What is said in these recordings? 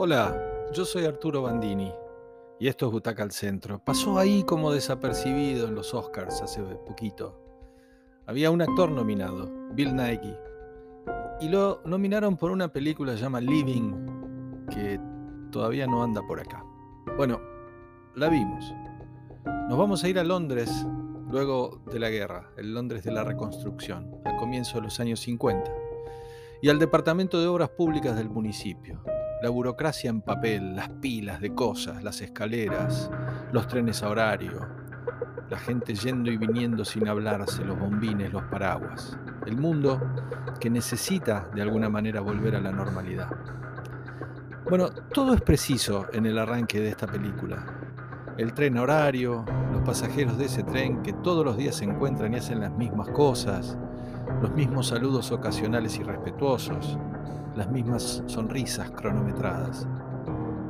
Hola, yo soy Arturo Bandini y esto es Butaca al Centro. Pasó ahí como desapercibido en los Oscars hace poquito. Había un actor nominado, Bill Nighy, y lo nominaron por una película llamada Living, que todavía no anda por acá. Bueno, la vimos. Nos vamos a ir a Londres luego de la guerra, el Londres de la reconstrucción, al comienzo de los años 50, y al Departamento de Obras Públicas del municipio, la burocracia en papel, las pilas de cosas, las escaleras, los trenes a horario, la gente yendo y viniendo sin hablarse, los bombines, los paraguas. El mundo que necesita de alguna manera volver a la normalidad. Bueno, todo es preciso en el arranque de esta película. El tren a horario, los pasajeros de ese tren que todos los días se encuentran y hacen las mismas cosas, los mismos saludos ocasionales y respetuosos, las mismas sonrisas cronometradas.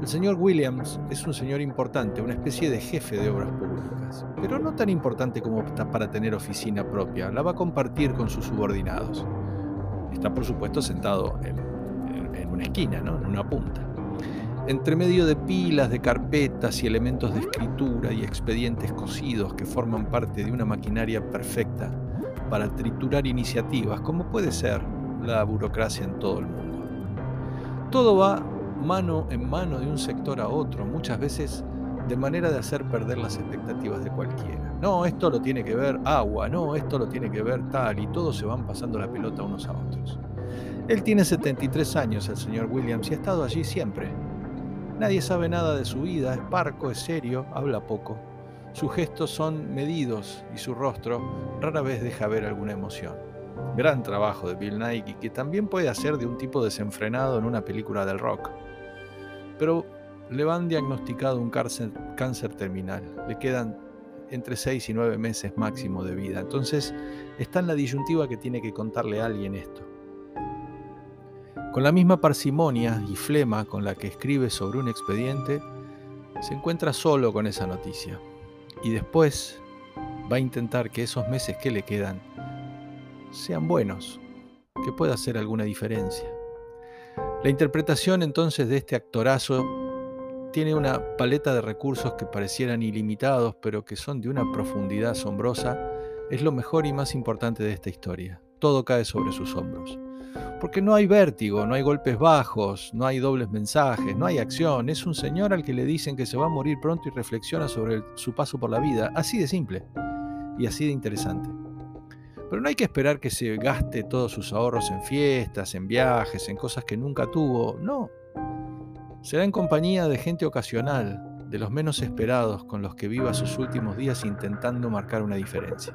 El señor Williams es un señor importante, una especie de jefe de obras públicas, pero no tan importante como para tener oficina propia, la va a compartir con sus subordinados. Está por supuesto sentado en, una esquina, ¿no? en una punta. Entre medio de pilas de carpetas y elementos de escritura y expedientes cosidos que forman parte de una maquinaria perfecta para triturar iniciativas, como puede ser la burocracia en todo el mundo. Todo va mano en mano de un sector a otro, muchas veces de manera de hacer perder las expectativas de cualquiera. No, esto lo tiene que ver agua, no, esto lo tiene que ver tal, y todos se van pasando la pelota unos a otros. Él tiene 73 años, el señor Williams, y ha estado allí siempre. Nadie sabe nada de su vida, es parco, es serio, habla poco. Sus gestos son medidos y su rostro rara vez deja ver alguna emoción. Gran trabajo de Bill Nighy, que también puede hacer de un tipo desenfrenado en una película del rock. Pero le han diagnosticado un cáncer, cáncer terminal. Le quedan entre 6 y 9 meses máximo de vida. Entonces está en la disyuntiva que tiene que contarle a alguien esto. Con la misma parsimonia y flema con la que escribe sobre un expediente, se encuentra solo con esa noticia. Y después va a intentar que esos meses que le quedan sean buenos, que pueda hacer alguna diferencia. La interpretación entonces de este actorazo tiene una paleta de recursos que parecieran ilimitados, pero que son de una profundidad asombrosa, es lo mejor y más importante de esta historia. Todo cae sobre sus hombros. Porque no hay vértigo, no hay golpes bajos, no hay dobles mensajes, no hay acción. Es un señor al que le dicen que se va a morir pronto y reflexiona sobre su paso por la vida. Así de simple y así de interesante. Pero no hay que esperar que se gaste todos sus ahorros en fiestas, en viajes, en cosas que nunca tuvo. No. Será en compañía de gente ocasional, de los menos esperados, con los que viva sus últimos días intentando marcar una diferencia.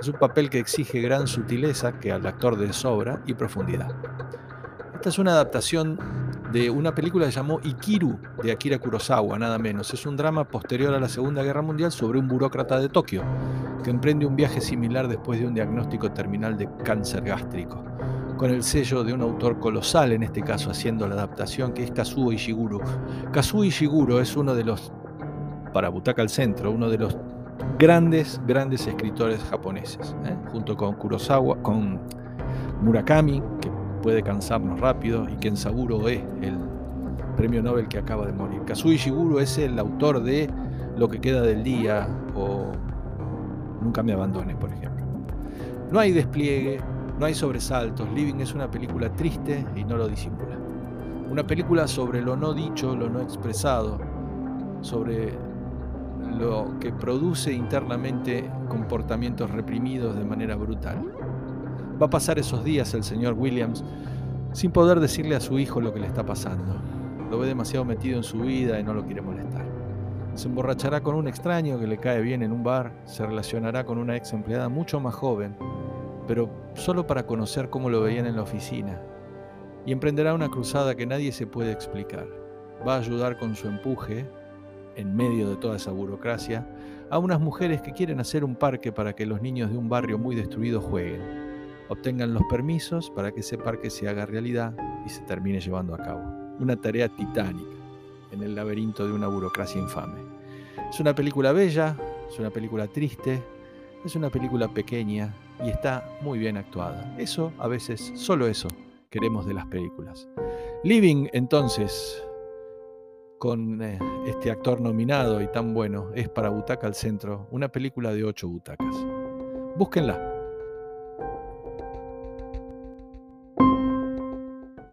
Es un papel que exige gran sutileza que al actor de sobra y profundidad. Esta es una adaptación de una película que se llamó Ikiru de Akira Kurosawa, nada menos. Es un drama posterior a la Segunda Guerra Mundial sobre un burócrata de Tokio que emprende un viaje similar después de un diagnóstico terminal de cáncer gástrico, con el sello de un autor colosal, en este caso haciendo la adaptación, que es Kazuo Ishiguro. Kazuo Ishiguro es uno de los, para Butaca al Centro, uno de los grandes, grandes escritores japoneses, ¿eh? junto con Kurosawa, con Murakami, que puede cansarnos rápido y Ken Saburo es el premio Nobel que acaba de morir. Kazuo Ishiguro es el autor de Lo que queda del día o Nunca me abandones, por ejemplo. No hay despliegue, no hay sobresaltos. Living es una película triste y no lo disimula. Una película sobre lo no dicho, lo no expresado, sobre lo que produce internamente comportamientos reprimidos de manera brutal. Va a pasar esos días el señor Williams sin poder decirle a su hijo lo que le está pasando. Lo ve demasiado metido en su vida y no lo quiere molestar. Se emborrachará con un extraño que le cae bien en un bar, se relacionará con una ex empleada mucho más joven, pero solo para conocer cómo lo veían en la oficina, y emprenderá una cruzada que nadie se puede explicar. Va a ayudar con su empuje, en medio de toda esa burocracia, a unas mujeres que quieren hacer un parque para que los niños de un barrio muy destruido jueguen obtengan los permisos para que ese parque se haga realidad y se termine llevando a cabo. Una tarea titánica en el laberinto de una burocracia infame. Es una película bella, es una película triste, es una película pequeña y está muy bien actuada. Eso, a veces, solo eso, queremos de las películas. Living, entonces, con eh, este actor nominado y tan bueno, es para Butaca al Centro, una película de ocho butacas. Búsquenla.